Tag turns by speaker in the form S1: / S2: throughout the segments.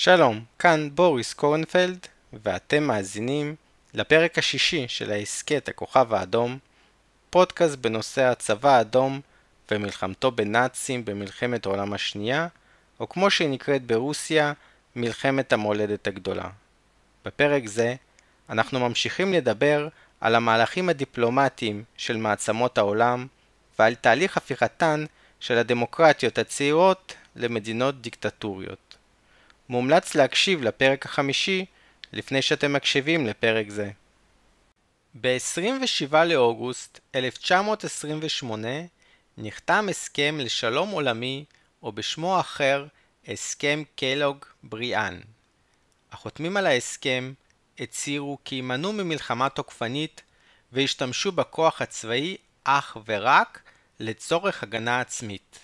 S1: שלום, כאן בוריס קורנפלד, ואתם מאזינים לפרק השישי של ההסכת הכוכב האדום, פודקאסט בנושא הצבא האדום ומלחמתו בנאצים במלחמת העולם השנייה, או כמו שהיא נקראת ברוסיה, מלחמת המולדת הגדולה. בפרק זה אנחנו ממשיכים לדבר על המהלכים הדיפלומטיים של מעצמות העולם ועל תהליך הפיכתן של הדמוקרטיות הצעירות למדינות דיקטטוריות. מומלץ להקשיב לפרק החמישי לפני שאתם מקשיבים לפרק זה. ב-27 לאוגוסט 1928 נחתם הסכם לשלום עולמי, או בשמו האחר, הסכם קלוג בריאן. החותמים על ההסכם הצהירו כי יימנעו ממלחמה תוקפנית והשתמשו בכוח הצבאי אך ורק לצורך הגנה עצמית.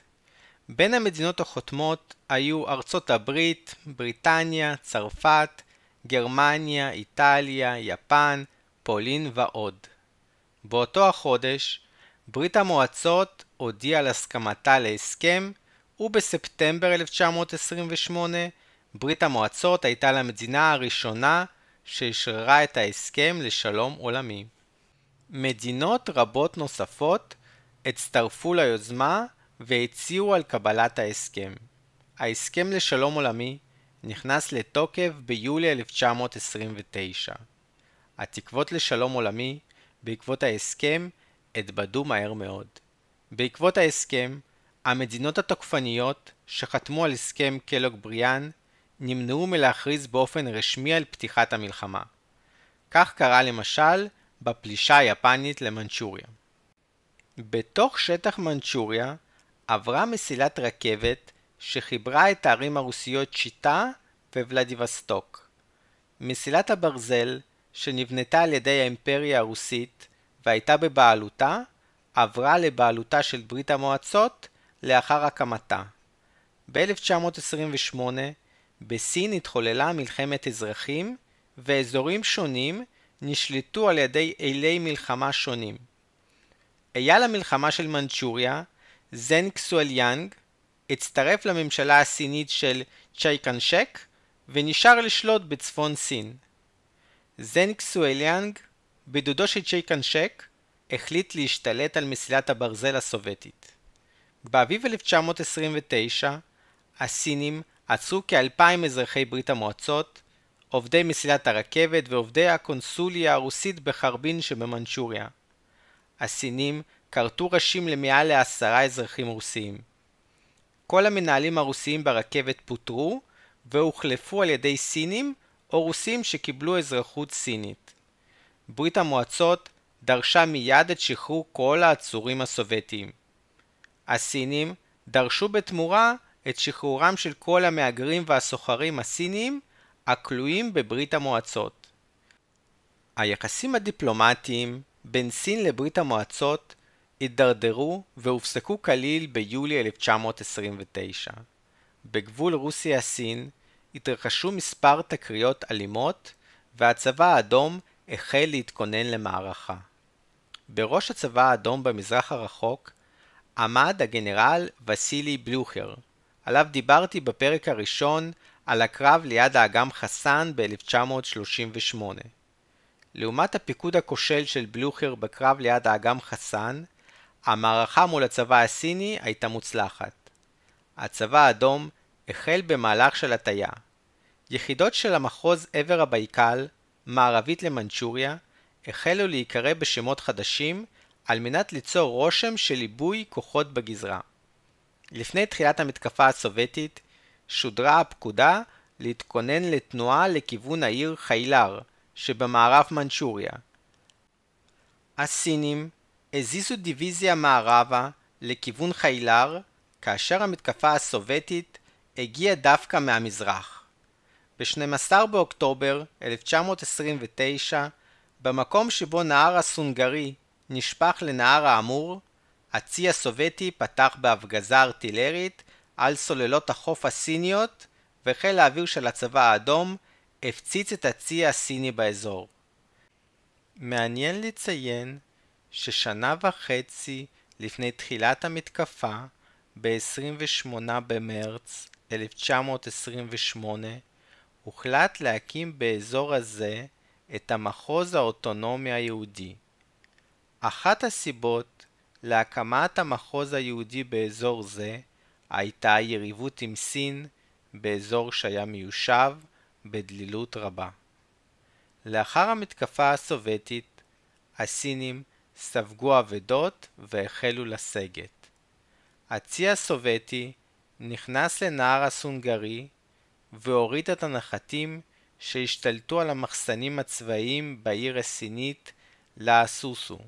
S1: בין המדינות החותמות היו ארצות הברית, בריטניה, צרפת, גרמניה, איטליה, יפן, פולין ועוד. באותו החודש, ברית המועצות הודיעה על הסכמתה להסכם, ובספטמבר 1928 ברית המועצות הייתה למדינה הראשונה שאשררה את ההסכם לשלום עולמי. מדינות רבות נוספות הצטרפו ליוזמה והציעו על קבלת ההסכם. ההסכם לשלום עולמי נכנס לתוקף ביולי 1929. התקוות לשלום עולמי בעקבות ההסכם התבדו מהר מאוד. בעקבות ההסכם, המדינות התוקפניות שחתמו על הסכם קלוג בריאן נמנעו מלהכריז באופן רשמי על פתיחת המלחמה. כך קרה למשל בפלישה היפנית למנצ'וריה. בתוך שטח מנצ'וריה עברה מסילת רכבת שחיברה את הערים הרוסיות צ'יטה וולדיווסטוק. מסילת הברזל, שנבנתה על ידי האימפריה הרוסית והייתה בבעלותה, עברה לבעלותה של ברית המועצות לאחר הקמתה. ב-1928 בסין התחוללה מלחמת אזרחים ואזורים שונים נשלטו על ידי אלי מלחמה שונים. אייל המלחמה של מנצ'וריה, זנג סואליאנג, הצטרף לממשלה הסינית של צ'ייקנשק ונשאר לשלוט בצפון סין. זנג סואליאנג, בדודו של צ'ייקנשק, החליט להשתלט על מסילת הברזל הסובייטית. באביב 1929, הסינים עצרו כאלפיים אזרחי ברית המועצות, עובדי מסילת הרכבת ועובדי הקונסוליה הרוסית בחרבין שבמנצ'וריה. הסינים כרתו ראשים למעל לעשרה אזרחים רוסיים. כל המנהלים הרוסיים ברכבת פוטרו והוחלפו על ידי סינים או רוסים שקיבלו אזרחות סינית. ברית המועצות דרשה מיד את שחרור כל העצורים הסובייטיים. הסינים דרשו בתמורה את שחרורם של כל המהגרים והסוחרים הסינים הכלואים בברית המועצות. היחסים הדיפלומטיים בין סין לברית המועצות הידרדרו והופסקו כליל ביולי 1929. בגבול רוסיה-סין התרחשו מספר תקריות אלימות והצבא האדום החל להתכונן למערכה. בראש הצבא האדום במזרח הרחוק עמד הגנרל וסילי בלוכר, עליו דיברתי בפרק הראשון על הקרב ליד האגם חסן ב-1938. לעומת הפיקוד הכושל של בלוכר בקרב ליד האגם חסן, המערכה מול הצבא הסיני הייתה מוצלחת. הצבא האדום החל במהלך של הטיה. יחידות של המחוז עבר הבייקל, מערבית למנצ'וריה, החלו להיקרא בשמות חדשים על מנת ליצור רושם של עיבוי כוחות בגזרה. לפני תחילת המתקפה הסובייטית, שודרה הפקודה להתכונן לתנועה לכיוון העיר חיילר שבמערב מנצ'וריה. הסינים הזיזו דיוויזיה מערבה לכיוון חיילר, כאשר המתקפה הסובייטית הגיעה דווקא מהמזרח. ב-12 באוקטובר 1929, במקום שבו נהר הסונגרי נשפך לנהר האמור, הצי הסובייטי פתח בהפגזה ארטילרית על סוללות החוף הסיניות, וחיל האוויר של הצבא האדום הפציץ את הצי הסיני באזור. מעניין לציין ששנה וחצי לפני תחילת המתקפה, ב-28 במרץ 1928, הוחלט להקים באזור הזה את המחוז האוטונומי היהודי. אחת הסיבות להקמת המחוז היהודי באזור זה הייתה יריבות עם סין באזור שהיה מיושב בדלילות רבה. לאחר המתקפה הסובייטית, הסינים ספגו אבדות והחלו לסגת. הצי הסובייטי נכנס לנהר הסונגרי והוריד את הנחתים שהשתלטו על המחסנים הצבאיים בעיר הסינית לאסוסו.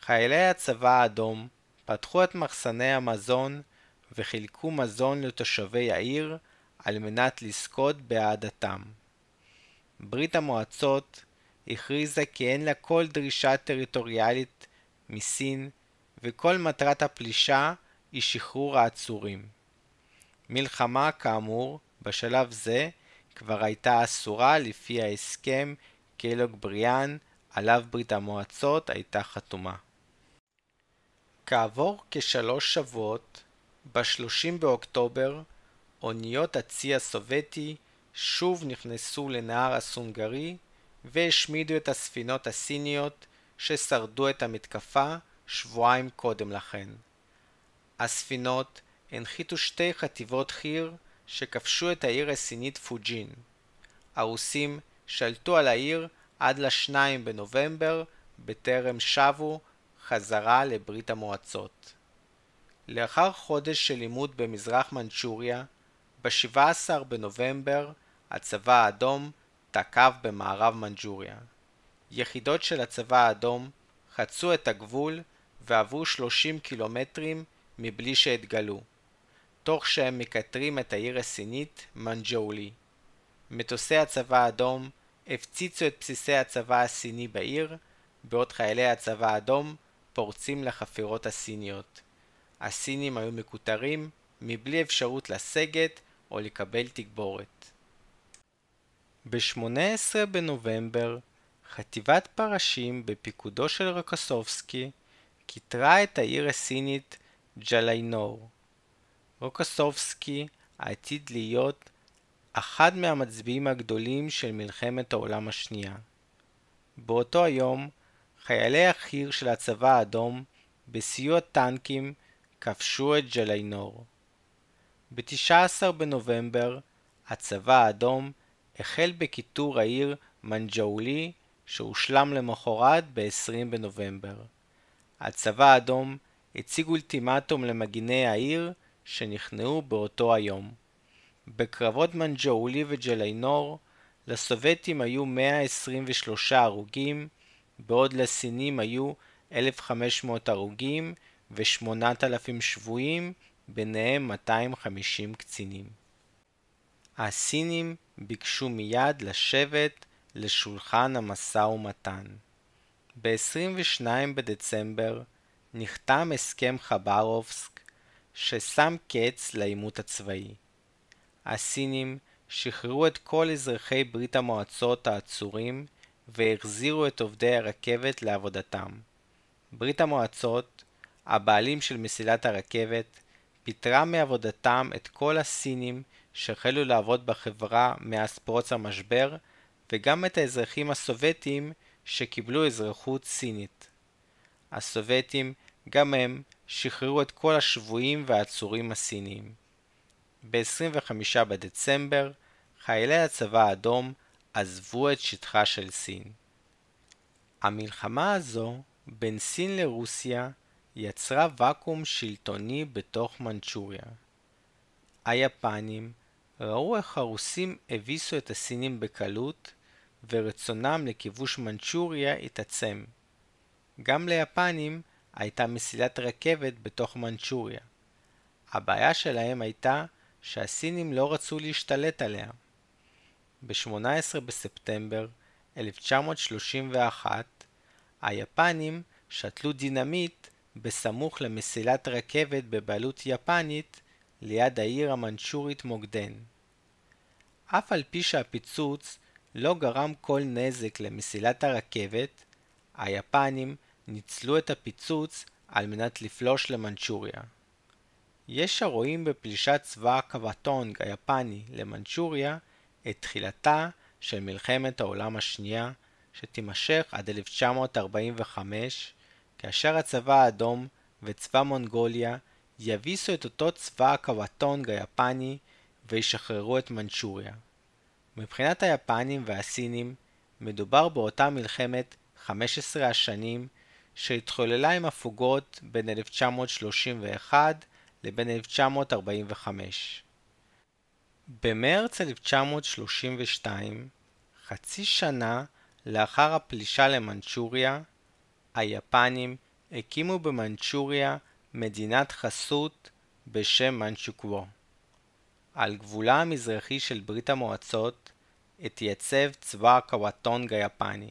S1: חיילי הצבא האדום פתחו את מחסני המזון וחילקו מזון לתושבי העיר על מנת לזכות באהדתם. ברית המועצות הכריזה כי אין לה כל דרישה טריטוריאלית מסין וכל מטרת הפלישה היא שחרור העצורים. מלחמה, כאמור, בשלב זה כבר הייתה אסורה לפי ההסכם קלוג בריאן עליו ברית המועצות הייתה חתומה. כעבור כשלוש שבועות, ב-30 באוקטובר, אוניות הצי הסובייטי שוב נכנסו לנהר הסונגרי והשמידו את הספינות הסיניות ששרדו את המתקפה שבועיים קודם לכן. הספינות הנחיתו שתי חטיבות חי"ר שכבשו את העיר הסינית פוג'ין. הרוסים שלטו על העיר עד לשניים בנובמבר, בטרם שבו חזרה לברית המועצות. לאחר חודש של לימוד במזרח מנצ'וריה, ב-17 בנובמבר הצבא האדום תקף במערב מנג'וריה. יחידות של הצבא האדום חצו את הגבול ועברו 30 קילומטרים מבלי שהתגלו, תוך שהם מקטרים את העיר הסינית מנג'ולי. מטוסי הצבא האדום הפציצו את בסיסי הצבא הסיני בעיר, בעוד חיילי הצבא האדום פורצים לחפירות הסיניות. הסינים היו מקוטרים מבלי אפשרות לסגת או לקבל תגבורת. ב-18 בנובמבר חטיבת פרשים בפיקודו של רוקסובסקי כיתרה את העיר הסינית ג'ליינור. רוקסובסקי עתיד להיות אחד מהמצביעים הגדולים של מלחמת העולם השנייה. באותו היום, חיילי החי"ר של הצבא האדום, בסיוע טנקים, כבשו את ג'ליינור. ב-19 בנובמבר, הצבא האדום החל בכיתור העיר מנג'אולי שהושלם למחרת ב-20 בנובמבר. הצבא האדום הציג אולטימטום למגיני העיר שנכנעו באותו היום. בקרבות מנג'אולי וג'ליינור לסובייטים היו 123 הרוגים, בעוד לסינים היו 1,500 הרוגים ו-8,000 שבויים, ביניהם 250 קצינים. הסינים ביקשו מיד לשבת לשולחן המשא ומתן. ב-22 בדצמבר נחתם הסכם חברובסק ששם קץ לעימות הצבאי. הסינים שחררו את כל אזרחי ברית המועצות העצורים והחזירו את עובדי הרכבת לעבודתם. ברית המועצות, הבעלים של מסילת הרכבת, פיטרה מעבודתם את כל הסינים שהחלו לעבוד בחברה מאז פרוץ המשבר, וגם את האזרחים הסובייטים שקיבלו אזרחות סינית. הסובייטים, גם הם, שחררו את כל השבויים והעצורים הסיניים. ב-25 בדצמבר, חיילי הצבא האדום עזבו את שטחה של סין. המלחמה הזו בין סין לרוסיה יצרה ואקום שלטוני בתוך מנצ'וריה. היפנים ראו איך הרוסים הביסו את הסינים בקלות, ורצונם לכיבוש מנצ'וריה התעצם. גם ליפנים הייתה מסילת רכבת בתוך מנצ'וריה. הבעיה שלהם הייתה שהסינים לא רצו להשתלט עליה. ב-18 בספטמבר 1931 היפנים שתלו דינמיט בסמוך למסילת רכבת בבעלות יפנית ליד העיר המנצ'ורית מוקדן. אף על פי שהפיצוץ לא גרם כל נזק למסילת הרכבת, היפנים ניצלו את הפיצוץ על מנת לפלוש למנצ'וריה. יש הרואים בפלישת צבא הקוואטונג היפני למנצ'וריה את תחילתה של מלחמת העולם השנייה, שתימשך עד 1945, כאשר הצבא האדום וצבא מונגוליה יביסו את אותו צבא הקוואטונג היפני וישחררו את מנצ'וריה. מבחינת היפנים והסינים, מדובר באותה מלחמת 15 השנים שהתחוללה עם הפוגות בין 1931 לבין 1945. במרץ 1932, חצי שנה לאחר הפלישה למנצ'וריה, היפנים הקימו במנצ'וריה מדינת חסות בשם מנצ'וקוו. על גבולה המזרחי של ברית המועצות התייצב צבא הקוואטונג היפני.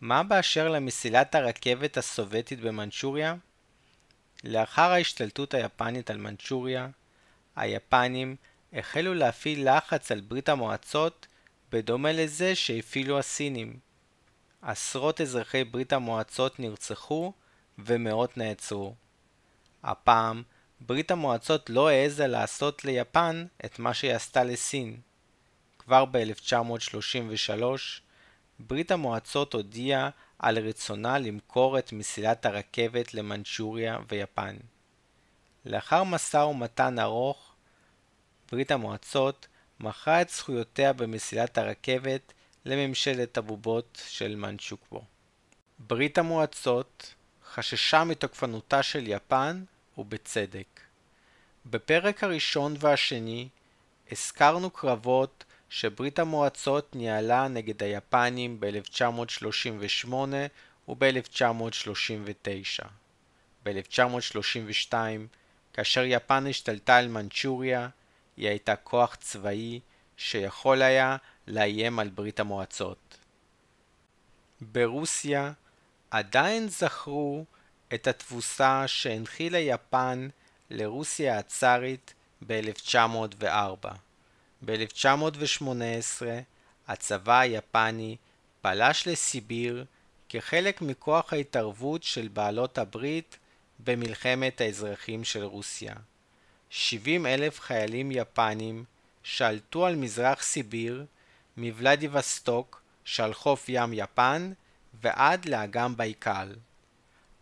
S1: מה באשר למסילת הרכבת הסובייטית במנצ'וריה? לאחר ההשתלטות היפנית על מנצ'וריה, היפנים החלו להפעיל לחץ על ברית המועצות בדומה לזה שהפעילו הסינים. עשרות אזרחי ברית המועצות נרצחו ומאות נעצרו. הפעם, ברית המועצות לא העזה לעשות ליפן את מה שהיא עשתה לסין. כבר ב-1933, ברית המועצות הודיעה על רצונה למכור את מסילת הרכבת למנצ'וריה ויפן. לאחר משא ומתן ארוך, ברית המועצות מכרה את זכויותיה במסילת הרכבת לממשלת הבובות של מנצ'וקוו. ברית המועצות חששה מתוקפנותה של יפן, ובצדק. בפרק הראשון והשני הזכרנו קרבות שברית המועצות ניהלה נגד היפנים ב-1938 וב-1939. ב-1932, כאשר יפן השתלטה על מנצ'וריה, היא הייתה כוח צבאי שיכול היה לאיים על ברית המועצות. ברוסיה עדיין זכרו את התבוסה שהנחילה יפן לרוסיה הצארית ב-1904. ב-1918 הצבא היפני פלש לסיביר כחלק מכוח ההתערבות של בעלות הברית במלחמת האזרחים של רוסיה. 70 אלף חיילים יפנים שלטו על מזרח סיביר מוולדיווסטוק שעל חוף ים יפן ועד לאגם בייקל.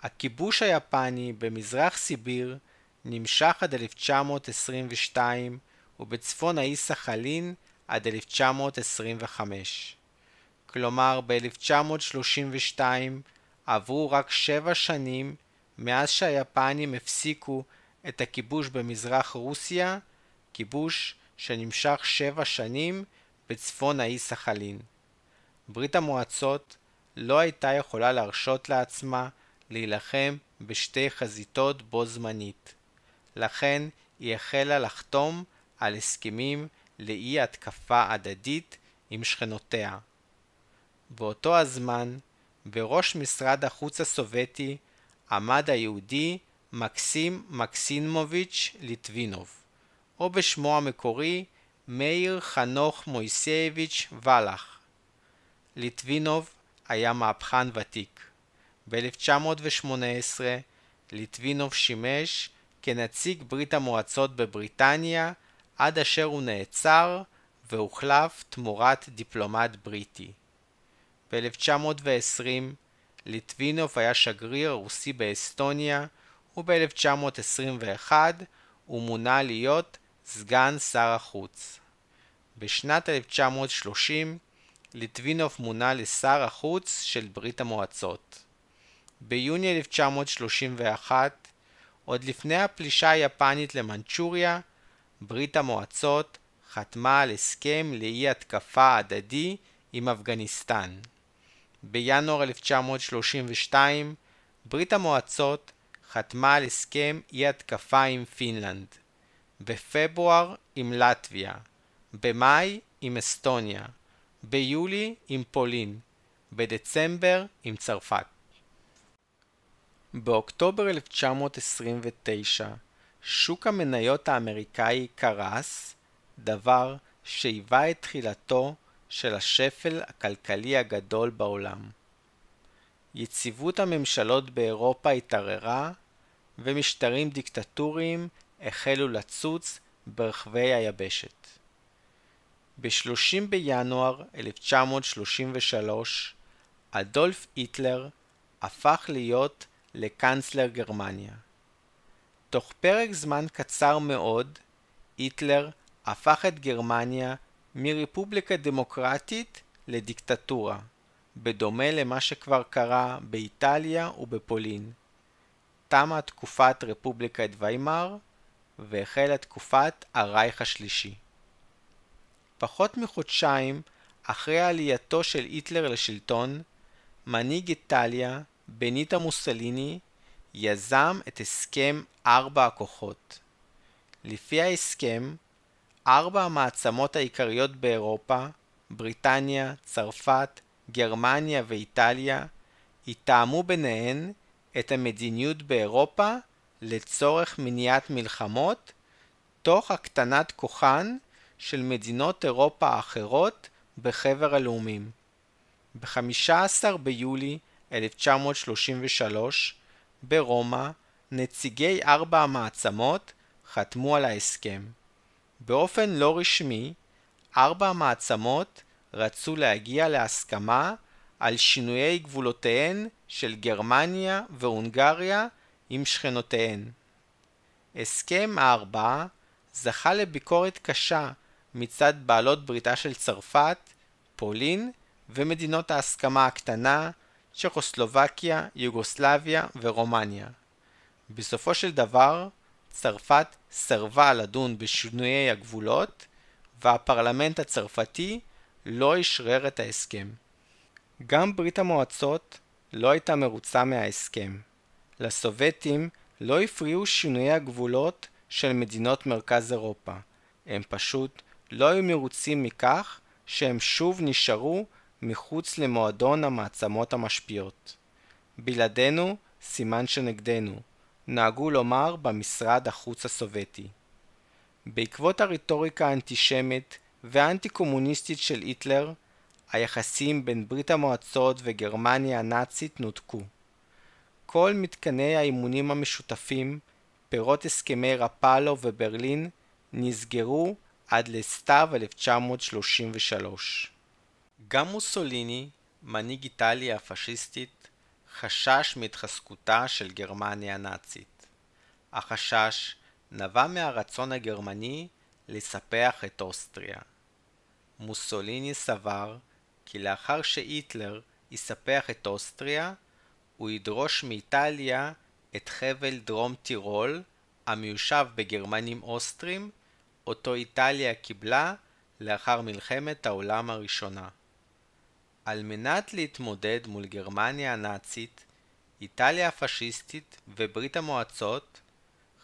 S1: הכיבוש היפני במזרח סיביר נמשך עד 1922 ובצפון האי סחלין עד 1925. כלומר ב-1932 עברו רק שבע שנים מאז שהיפנים הפסיקו את הכיבוש במזרח רוסיה, כיבוש שנמשך שבע שנים בצפון האי סחלין. ברית המועצות לא הייתה יכולה להרשות לעצמה להילחם בשתי חזיתות בו זמנית. לכן היא החלה לחתום על הסכמים לאי התקפה הדדית עם שכנותיה. באותו הזמן, בראש משרד החוץ הסובייטי עמד היהודי מקסים מקסימוביץ' ליטבינוב, או בשמו המקורי מאיר חנוך מויסייביץ' ולח. ליטבינוב היה מהפכן ותיק. ב-1918 ליטבינוב שימש כנציג ברית המועצות בבריטניה עד אשר הוא נעצר והוחלף תמורת דיפלומט בריטי. ב-1920 ליטבינוב היה שגריר רוסי באסטוניה וב-1921 הוא מונה להיות סגן שר החוץ. בשנת 1930 ליטבינוב מונה לשר החוץ של ברית המועצות. ביוני 1931, עוד לפני הפלישה היפנית למנצ'וריה, ברית המועצות חתמה על הסכם לאי התקפה הדדי עם אפגניסטן. בינואר 1932, ברית המועצות חתמה על הסכם אי התקפה עם פינלנד. בפברואר עם לטביה. במאי עם אסטוניה. ביולי עם פולין. בדצמבר עם צרפת. באוקטובר 1929 שוק המניות האמריקאי קרס, דבר שהיווה את תחילתו של השפל הכלכלי הגדול בעולם. יציבות הממשלות באירופה התערערה, ומשטרים דיקטטוריים החלו לצוץ ברחבי היבשת. ב-30 בינואר 1933 אדולף היטלר הפך להיות לקנצלר גרמניה. תוך פרק זמן קצר מאוד, היטלר הפך את גרמניה מרפובליקה דמוקרטית לדיקטטורה, בדומה למה שכבר קרה באיטליה ובפולין. תמה תקופת רפובליקת ויימאר והחלה תקופת הרייך השלישי. פחות מחודשיים אחרי עלייתו של היטלר לשלטון, מנהיג איטליה, בניטה מוסליני, יזם את הסכם ארבע הכוחות. לפי ההסכם, ארבע המעצמות העיקריות באירופה, בריטניה, צרפת, גרמניה ואיטליה, יתאמו ביניהן את המדיניות באירופה לצורך מניעת מלחמות, תוך הקטנת כוחן של מדינות אירופה האחרות בחבר הלאומים. ב-15 ביולי 1933, ברומא, נציגי ארבע המעצמות חתמו על ההסכם. באופן לא רשמי, ארבע המעצמות רצו להגיע להסכמה על שינויי גבולותיהן של גרמניה והונגריה עם שכנותיהן. הסכם הארבעה זכה לביקורת קשה מצד בעלות בריתה של צרפת, פולין ומדינות ההסכמה הקטנה, צ'כוסלובקיה, יוגוסלביה ורומניה. בסופו של דבר, צרפת סרבה לדון בשינויי הגבולות, והפרלמנט הצרפתי לא אשרר את ההסכם. גם ברית המועצות לא הייתה מרוצה מההסכם. לסובייטים לא הפריעו שינויי הגבולות של מדינות מרכז אירופה. הם פשוט לא היו מרוצים מכך שהם שוב נשארו מחוץ למועדון המעצמות המשפיעות. בלעדינו, סימן שנגדנו, נהגו לומר במשרד החוץ הסובייטי. בעקבות הרטוריקה האנטישמית והאנטי-קומוניסטית של היטלר, היחסים בין ברית המועצות וגרמניה הנאצית נותקו. כל מתקני האימונים המשותפים, פירות הסכמי רפאלו וברלין, נסגרו עד לסתיו 1933. גם מוסוליני, מנהיג איטליה הפשיסטית, חשש מהתחזקותה של גרמניה הנאצית. החשש נבע מהרצון הגרמני לספח את אוסטריה. מוסוליני סבר כי לאחר שהיטלר יספח את אוסטריה, הוא ידרוש מאיטליה את חבל דרום טירול, המיושב בגרמנים אוסטרים, אותו איטליה קיבלה לאחר מלחמת העולם הראשונה. על מנת להתמודד מול גרמניה הנאצית, איטליה הפשיסטית וברית המועצות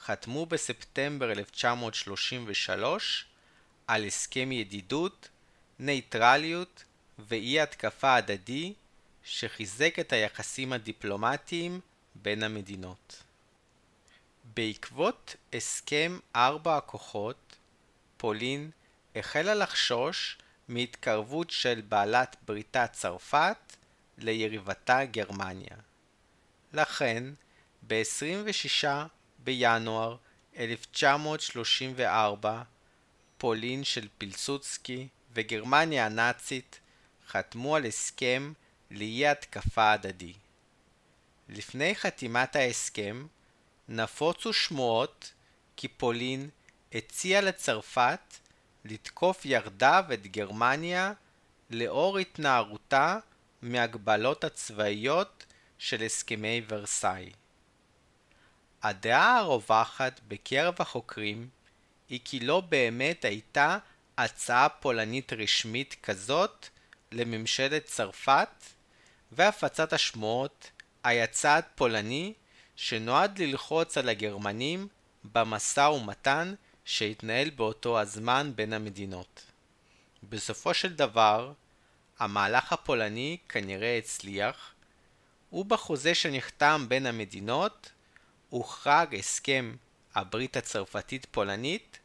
S1: חתמו בספטמבר 1933 על הסכם ידידות, נייטרליות ואי התקפה הדדי שחיזק את היחסים הדיפלומטיים בין המדינות. בעקבות הסכם ארבע הכוחות, פולין החלה לחשוש מהתקרבות של בעלת בריתה צרפת ליריבתה גרמניה. לכן, ב-26 בינואר 1934, פולין של פילסוצקי וגרמניה הנאצית חתמו על הסכם לאי התקפה הדדי. לפני חתימת ההסכם, נפוצו שמועות כי פולין הציעה לצרפת לתקוף יחדיו את גרמניה לאור התנערותה מהגבלות הצבאיות של הסכמי ורסאי. הדעה הרווחת בקרב החוקרים היא כי לא באמת הייתה הצעה פולנית רשמית כזאת לממשלת צרפת, והפצת השמועות היה צעד פולני שנועד ללחוץ על הגרמנים במשא ומתן שהתנהל באותו הזמן בין המדינות. בסופו של דבר, המהלך הפולני כנראה הצליח, ובחוזה שנחתם בין המדינות הוחרג הסכם הברית הצרפתית-פולנית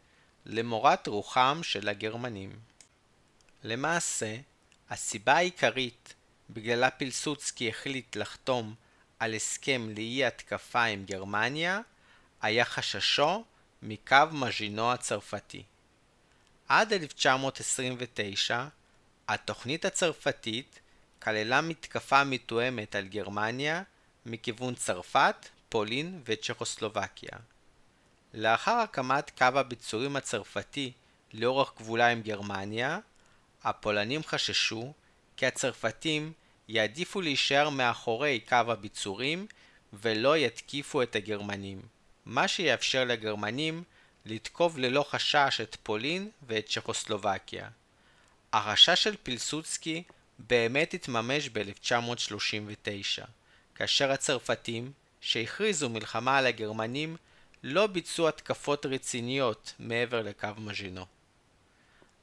S1: למורת רוחם של הגרמנים. למעשה, הסיבה העיקרית בגללה פילסוצקי החליט לחתום על הסכם לאי התקפה עם גרמניה היה חששו מקו מז'ינו הצרפתי. עד 1929 התוכנית הצרפתית כללה מתקפה מתואמת על גרמניה מכיוון צרפת, פולין וצ'כוסלובקיה. לאחר הקמת קו הביצורים הצרפתי לאורך גבולה עם גרמניה, הפולנים חששו כי הצרפתים יעדיפו להישאר מאחורי קו הביצורים ולא יתקיפו את הגרמנים, מה שיאפשר לגרמנים לתקוף ללא חשש את פולין ואת צ'כוסלובקיה. החשש של פילסוצקי באמת התממש ב-1939, כאשר הצרפתים, שהכריזו מלחמה על הגרמנים, לא ביצעו התקפות רציניות מעבר לקו מז'ינו.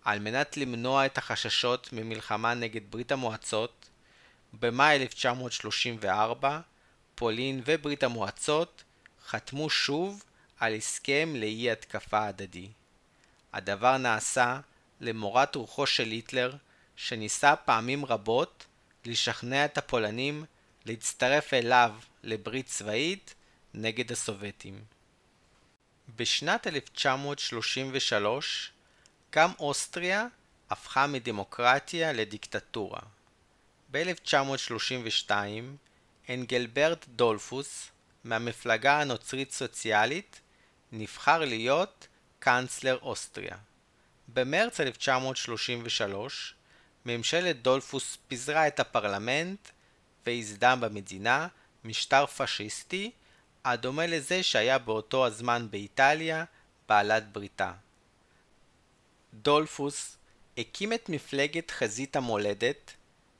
S1: על מנת למנוע את החששות ממלחמה נגד ברית המועצות, במאי 1934 פולין וברית המועצות חתמו שוב על הסכם לאי התקפה הדדי. הדבר נעשה למורת רוחו של היטלר, שניסה פעמים רבות לשכנע את הפולנים להצטרף אליו לברית צבאית נגד הסובייטים. בשנת 1933 גם אוסטריה הפכה מדמוקרטיה לדיקטטורה. ב-1932 אנגלברט דולפוס מהמפלגה הנוצרית סוציאלית נבחר להיות קאנצלר אוסטריה. במרץ 1933 ממשלת דולפוס פיזרה את הפרלמנט וייסדה במדינה משטר פשיסטי הדומה לזה שהיה באותו הזמן באיטליה בעלת בריתה. דולפוס הקים את מפלגת חזית המולדת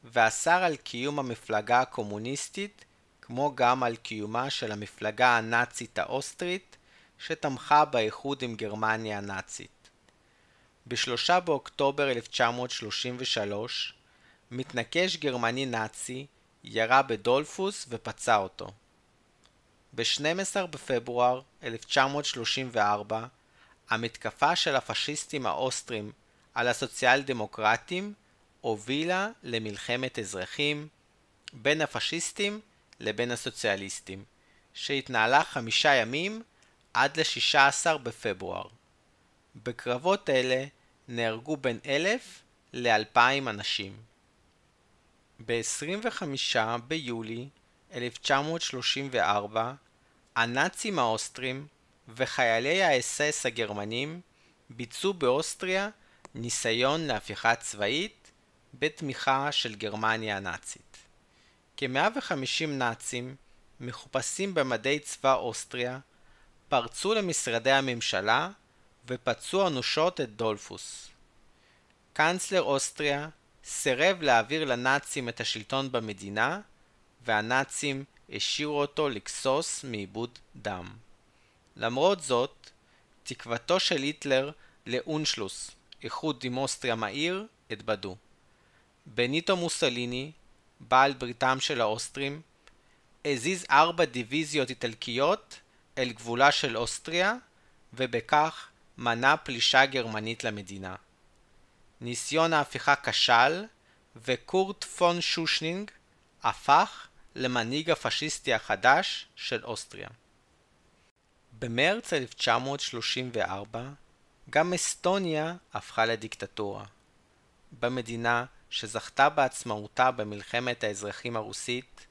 S1: ואסר על קיום המפלגה הקומוניסטית כמו גם על קיומה של המפלגה הנאצית האוסטרית שתמכה באיחוד עם גרמניה הנאצית. ב-3 באוקטובר 1933 מתנקש גרמני נאצי ירה בדולפוס ופצע אותו. ב-12 בפברואר 1934 המתקפה של הפשיסטים האוסטרים על הסוציאל דמוקרטים הובילה למלחמת אזרחים בין הפשיסטים לבין הסוציאליסטים, שהתנהלה חמישה ימים עד ל-16 בפברואר. בקרבות אלה נהרגו בין אלף ל-2,000 אנשים. ב-25 ביולי 1934 הנאצים האוסטרים וחיילי האס-אס הגרמנים ביצעו באוסטריה ניסיון להפיכה צבאית בתמיכה של גרמניה הנאצית. כ-150 נאצים, מחופשים במדי צבא אוסטריה, פרצו למשרדי הממשלה ופצעו אנושות את דולפוס. קאנצלר אוסטריה סירב להעביר לנאצים את השלטון במדינה, והנאצים השאירו אותו לגסוס מאיבוד דם. למרות זאת, תקוותו של היטלר לאונשלוס, איחוד עם אוסטריה מהיר, התבדו. בניטו מוסליני, בעל בריתם של האוסטרים, הזיז ארבע דיוויזיות איטלקיות אל גבולה של אוסטריה, ובכך מנע פלישה גרמנית למדינה. ניסיון ההפיכה כשל, וקורט פון שושנינג הפך למנהיג הפשיסטי החדש של אוסטריה. במרץ 1934 גם אסטוניה הפכה לדיקטטורה. במדינה שזכתה בעצמאותה במלחמת האזרחים הרוסית,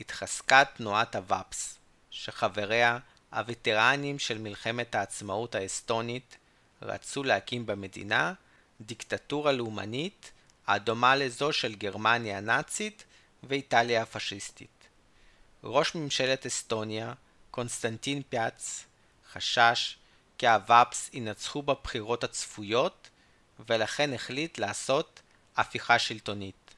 S1: התחזקה תנועת הוואפס, שחבריה, הווטרנים של מלחמת העצמאות האסטונית, רצו להקים במדינה דיקטטורה לאומנית הדומה לזו של גרמניה הנאצית ואיטליה הפשיסטית. ראש ממשלת אסטוניה, קונסטנטין פאטס, חשש כי הוואפס ינצחו בבחירות הצפויות ולכן החליט לעשות הפיכה שלטונית.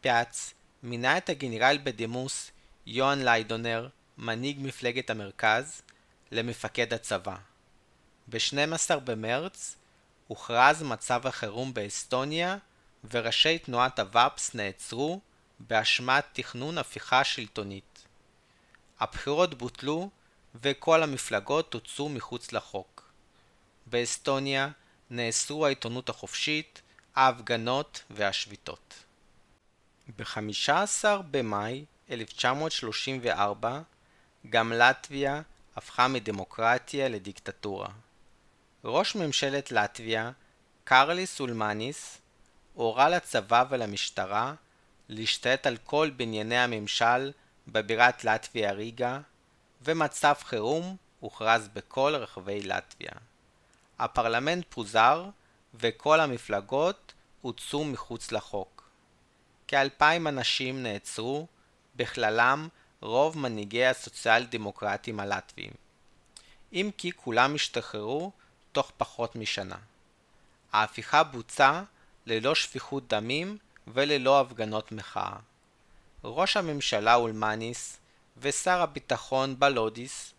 S1: פאטס מינה את הגנרל בדימוס יוהאן לאידונר, מנהיג מפלגת המרכז, למפקד הצבא. ב-12 במרץ הוכרז מצב החירום באסטוניה וראשי תנועת הוואפס נעצרו באשמת תכנון הפיכה שלטונית. הבחירות בוטלו וכל המפלגות הוצאו מחוץ לחוק. באסטוניה נאסרו העיתונות החופשית, ההפגנות והשביתות. ב-15 במאי 1934 גם לטביה הפכה מדמוקרטיה לדיקטטורה. ראש ממשלת לטביה, קרליס אולמניס הורה לצבא ולמשטרה להשתלט על כל בנייני הממשל בבירת לטביה ריגה, ומצב חירום הוכרז בכל רחבי לטביה. הפרלמנט פוזר וכל המפלגות הוצאו מחוץ לחוק. כאלפיים אנשים נעצרו, בכללם רוב מנהיגי הסוציאל דמוקרטים הלטביים. אם כי כולם השתחררו תוך פחות משנה. ההפיכה בוצעה ללא שפיכות דמים וללא הפגנות מחאה. ראש הממשלה אולמניס ושר הביטחון בלודיס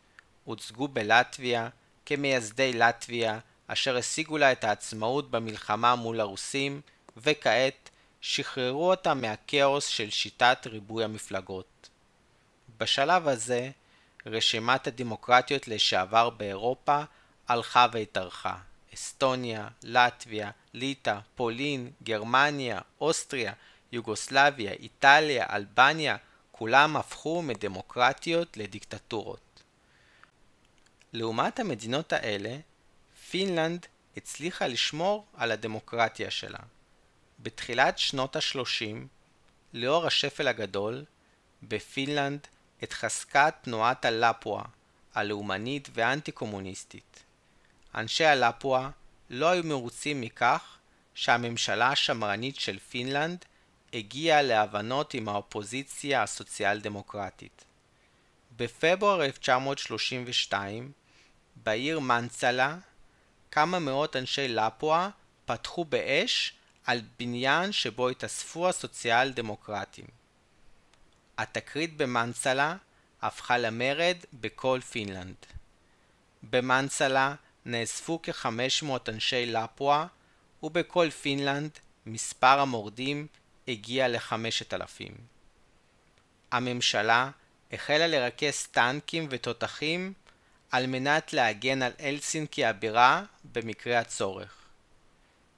S1: הוצגו בלטביה כמייסדי לטביה אשר השיגו לה את העצמאות במלחמה מול הרוסים וכעת שחררו אותה מהכאוס של שיטת ריבוי המפלגות. בשלב הזה רשימת הדמוקרטיות לשעבר באירופה הלכה והתארכה. אסטוניה, לטביה, ליטא, פולין, גרמניה, אוסטריה, יוגוסלביה, איטליה, אלבניה, כולם הפכו מדמוקרטיות לדיקטטורות. לעומת המדינות האלה, פינלנד הצליחה לשמור על הדמוקרטיה שלה. בתחילת שנות ה-30, לאור השפל הגדול, בפינלנד התחזקה תנועת הלפואה, הלאומנית והאנטי-קומוניסטית. אנשי הלפואה לא היו מרוצים מכך שהממשלה השמרנית של פינלנד הגיעה להבנות עם האופוזיציה הסוציאל דמוקרטית. בפברואר 1932, בעיר מנצלה, כמה מאות אנשי לפואה פתחו באש על בניין שבו התאספו הסוציאל דמוקרטים. התקרית במנצלה הפכה למרד בכל פינלנד. במנצלה נאספו כ-500 אנשי לפואה, ובכל פינלנד מספר המורדים הגיע ל-5,000. הממשלה החלה לרכז טנקים ותותחים על מנת להגן על אלסינקי הבירה במקרה הצורך.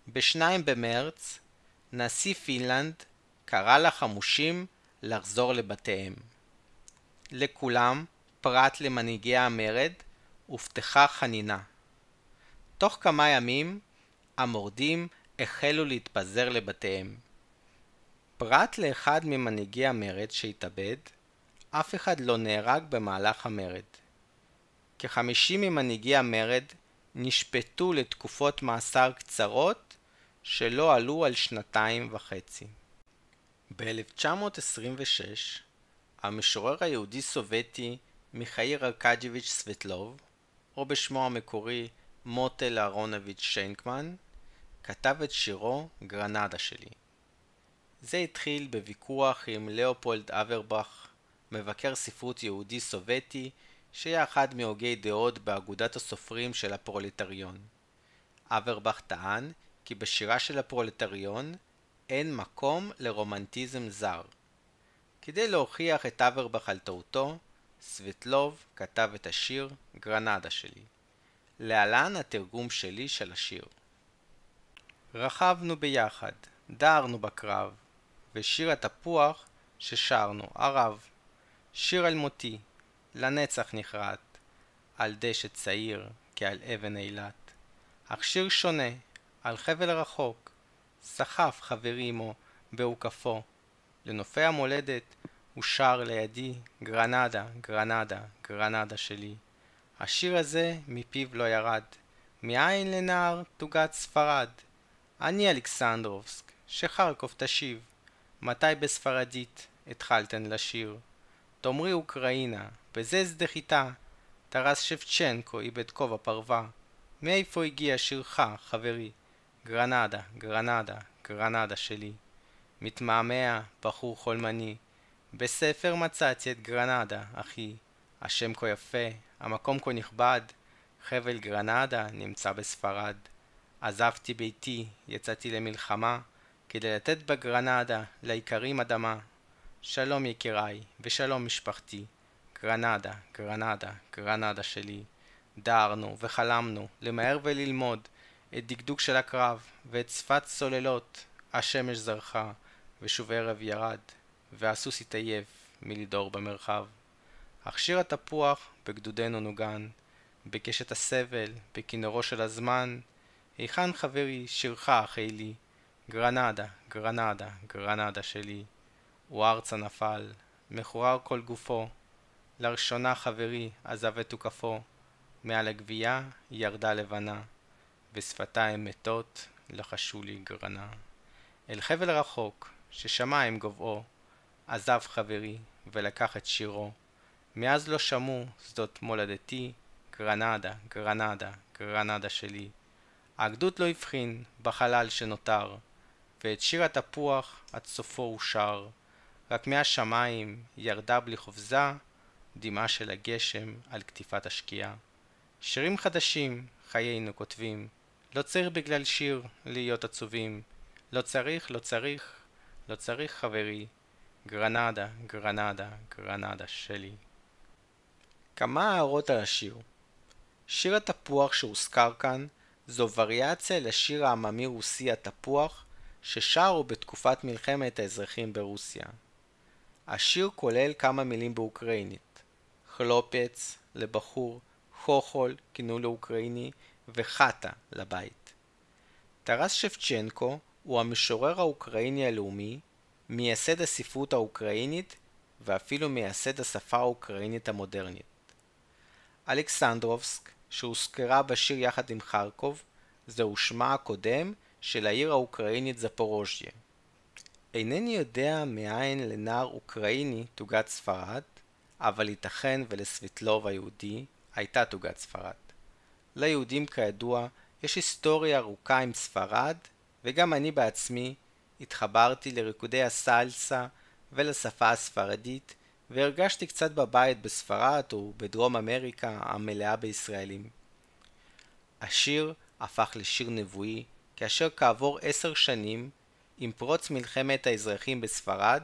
S1: ב-2 במרץ, נשיא פינלנד קרא לחמושים לחזור לבתיהם. לכולם, פרט למנהיגי המרד, הובטחה חנינה. תוך כמה ימים, המורדים החלו להתפזר לבתיהם. פרט לאחד ממנהיגי המרד שהתאבד, אף אחד לא נהרג במהלך המרד. כחמישים ממנהיגי המרד נשפטו לתקופות מאסר קצרות שלא עלו על שנתיים וחצי. ב-1926 המשורר היהודי-סובייטי מיכאיר ארקדיוביץ' סבטלוב, או בשמו המקורי מוטל אהרונוביץ' שיינקמן, כתב את שירו "גרנדה שלי". זה התחיל בוויכוח עם לאופולד אברבך, מבקר ספרות יהודי סובייטי, שהיה אחד מהוגי דעות באגודת הסופרים של הפרולטריון. אברבך טען כי בשירה של הפרולטריון אין מקום לרומנטיזם זר. כדי להוכיח את אברבך על טעותו, סבטלוב כתב את השיר "גרנדה שלי". להלן התרגום שלי של השיר. רכבנו ביחד, דהרנו בקרב, ושיר התפוח ששרנו ערב. שיר על מותי, לנצח נחרט, על דשא צעיר כעל אבן אילת. אך שיר שונה, על חבל רחוק, סחף חברי עמו בעוקפו. לנופי המולדת הוא שר לידי גרנדה, גרנדה, גרנדה שלי. השיר הזה מפיו לא ירד, מאין לנער תוגת ספרד. עני אלכסנדרובסק, שחרקוב תשיב, מתי בספרדית התחלתם לשיר? תאמרי אוקראינה, בזה שדה חיטה, טרס שבצ'נקו איבד כובע פרווה. מאיפה הגיע שירך, חברי? גרנדה, גרנדה, גרנדה שלי. מתמהמה, בחור חולמני. בספר מצאתי את גרנדה, אחי. השם כה יפה, המקום כה נכבד. חבל גרנדה נמצא בספרד. עזבתי ביתי, יצאתי למלחמה, כדי לתת בגרנדה לאיכרים אדמה. שלום יקיריי, ושלום משפחתי. גרנדה, גרנדה, גרנדה שלי. דהרנו וחלמנו למהר וללמוד את דקדוק של הקרב ואת שפת סוללות השמש זרחה ושוב ערב ירד והסוס התעייף מלדור במרחב. אך שיר התפוח בגדודנו נוגן, בקשת הסבל, בכינורו של הזמן, היכן חברי, שירך החיילי? גרנדה, גרנדה, גרנדה שלי. הוא ארצה נפל, מחורר כל גופו. לראשונה חברי עזב את תוקפו. מעל הגבייה ירדה לבנה, ושפתיים מתות לחשו לי גרנה. אל חבל רחוק, ששמיים גובהו, עזב חברי, ולקח את שירו. מאז לא שמעו שדות מולדתי, גרנדה, גרנדה, גרנדה שלי. הגדוד לא הבחין בחלל שנותר, ואת שיר התפוח עד סופו הוא שר. רק מהשמיים ירדה בלי חופזה דמעה של הגשם על כתיפת השקיעה. שירים חדשים חיינו כותבים, לא צריך בגלל שיר להיות עצובים. לא צריך, לא צריך, לא צריך חברי, גרנדה, גרנדה, גרנדה שלי. כמה הערות על השיר שיר התפוח שהוזכר כאן זו וריאציה לשיר העממי-רוסי התפוח ששרו בתקופת מלחמת האזרחים ברוסיה. השיר כולל כמה מילים באוקראינית חלופץ לבחור, חוחול, כינוי לאוקראיני, וחטה לבית. טרס שבצ'נקו הוא המשורר האוקראיני הלאומי, מייסד הספרות האוקראינית ואפילו מייסד השפה האוקראינית המודרנית. אלכסנדרובסק, שהוזכרה בשיר יחד עם חרקוב, זהו שמה הקודם של העיר האוקראינית זפורוז'יה. אינני יודע מאין לנער אוקראיני תוגת ספרד, אבל ייתכן ולסבטלוב היהודי הייתה תוגת ספרד. ליהודים כידוע יש היסטוריה ארוכה עם ספרד, וגם אני בעצמי התחברתי לריקודי הסלסה ולשפה הספרדית, והרגשתי קצת בבית בספרד ובדרום אמריקה המלאה בישראלים. השיר הפך לשיר נבואי, כאשר כעבור עשר שנים, עם פרוץ מלחמת האזרחים בספרד,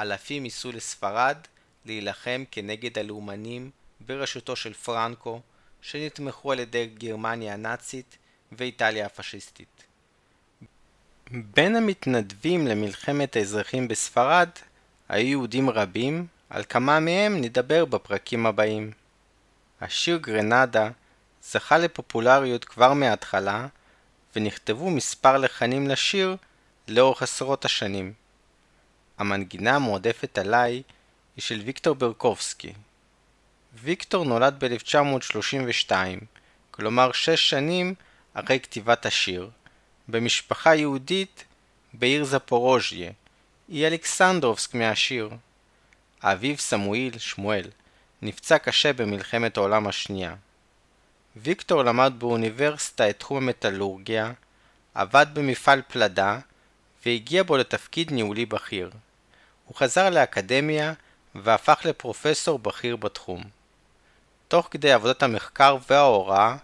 S1: אלפים ייסעו לספרד להילחם כנגד הלאומנים בראשותו של פרנקו, שנתמכו על ידי גרמניה הנאצית ואיטליה הפשיסטית. בין המתנדבים למלחמת האזרחים בספרד היו יהודים רבים, על כמה מהם נדבר בפרקים הבאים. השיר גרנדה זכה לפופולריות כבר מההתחלה, ונכתבו מספר לחנים לשיר לאורך עשרות השנים. המנגינה המועדפת עליי היא של ויקטור ברקובסקי. ויקטור נולד ב-1932, כלומר שש שנים אחרי כתיבת השיר, במשפחה יהודית בעיר זפורוז'יה, היא אלכסנדרובסק מהשיר. אביו סמואל, שמואל, נפצע קשה במלחמת העולם השנייה. ויקטור למד באוניברסיטה את תחום המטאלורגיה, עבד במפעל פלדה והגיע בו לתפקיד ניהולי בכיר. הוא חזר לאקדמיה והפך לפרופסור בכיר בתחום. תוך כדי עבודת המחקר וההוראה,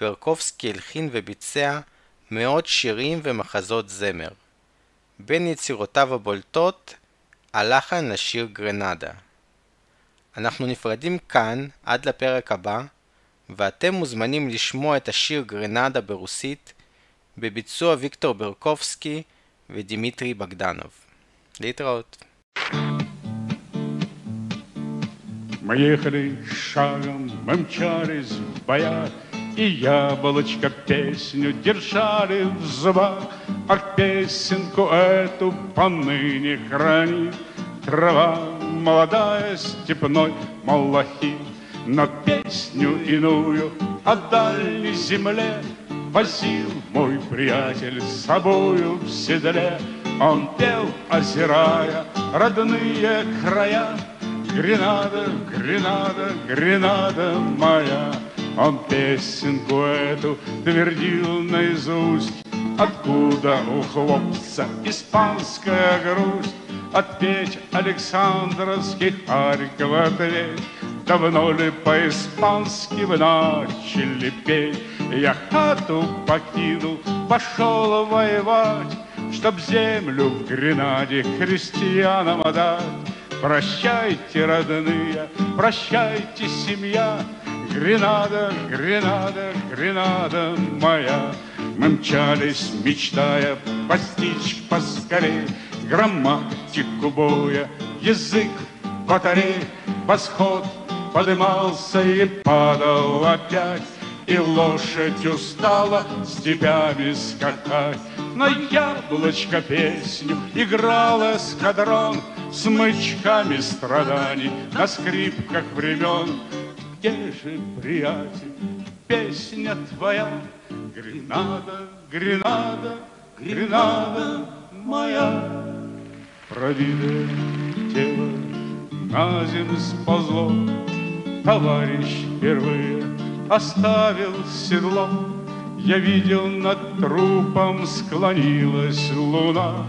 S1: ברקובסקי הלחין וביצע מאות שירים ומחזות זמר. בין יצירותיו הבולטות, הלחן לשיר גרנדה. אנחנו נפרדים כאן עד לפרק הבא, ואתם מוזמנים לשמוע את השיר גרנדה ברוסית בביצוע ויקטור ברקובסקי ודימיטרי בגדנוב. להתראות.
S2: Мы ехали шагом, мы мчались в боях, И яблочко песню держали в зубах, А песенку эту поныне хранит Трава молодая степной малахит. Но песню иную о дальней земле Возил мой приятель с собою в седле. Он пел, озирая родные края, Гренада, Гренада, Гренада моя. Он песенку эту твердил наизусть, Откуда у хлопца испанская грусть, Отпеть Александровский Харьков ответь, Давно ли по-испански вы начали петь? Я хату покинул, пошел воевать, Чтоб землю в Гренаде христианам отдать. Прощайте, родные, прощайте, семья, Гренада, Гренада, Гренада моя. Мы мчались, мечтая постичь поскорей Грамматику боя, язык батарей, Восход подымался и падал опять, И лошадь устала степями скакать. На яблочко песню играл эскадрон Смычками страданий на скрипках времен. Где же, приятель, песня твоя? Гренада, Гренада, Гренада моя. Пробитое тело на землю сползло, Товарищ впервые оставил седло. Я видел над трупом склонилась луна,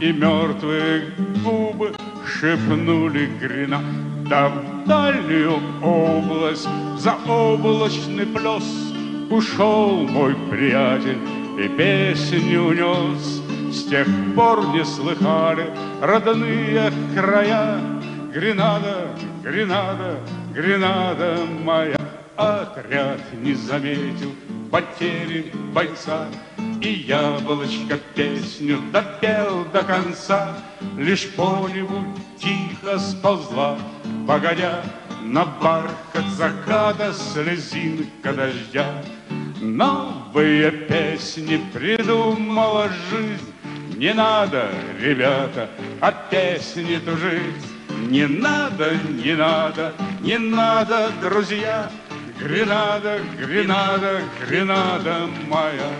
S2: И мертвые губы шепнули грена. Да в дальнюю область, за облачный плес Ушел мой приятель и песню унес. С тех пор не слыхали родные края Гренада, Гренада, Гренада моя Отряд не заметил потери бойца. И яблочко песню допел до конца. Лишь по небу тихо сползла, погодя. На бархат заката слезинка дождя. Новые песни придумала жизнь. Не надо, ребята, от песни тужить. Не надо, не надо, не надо, друзья Гренада, Гренада, Гренада моя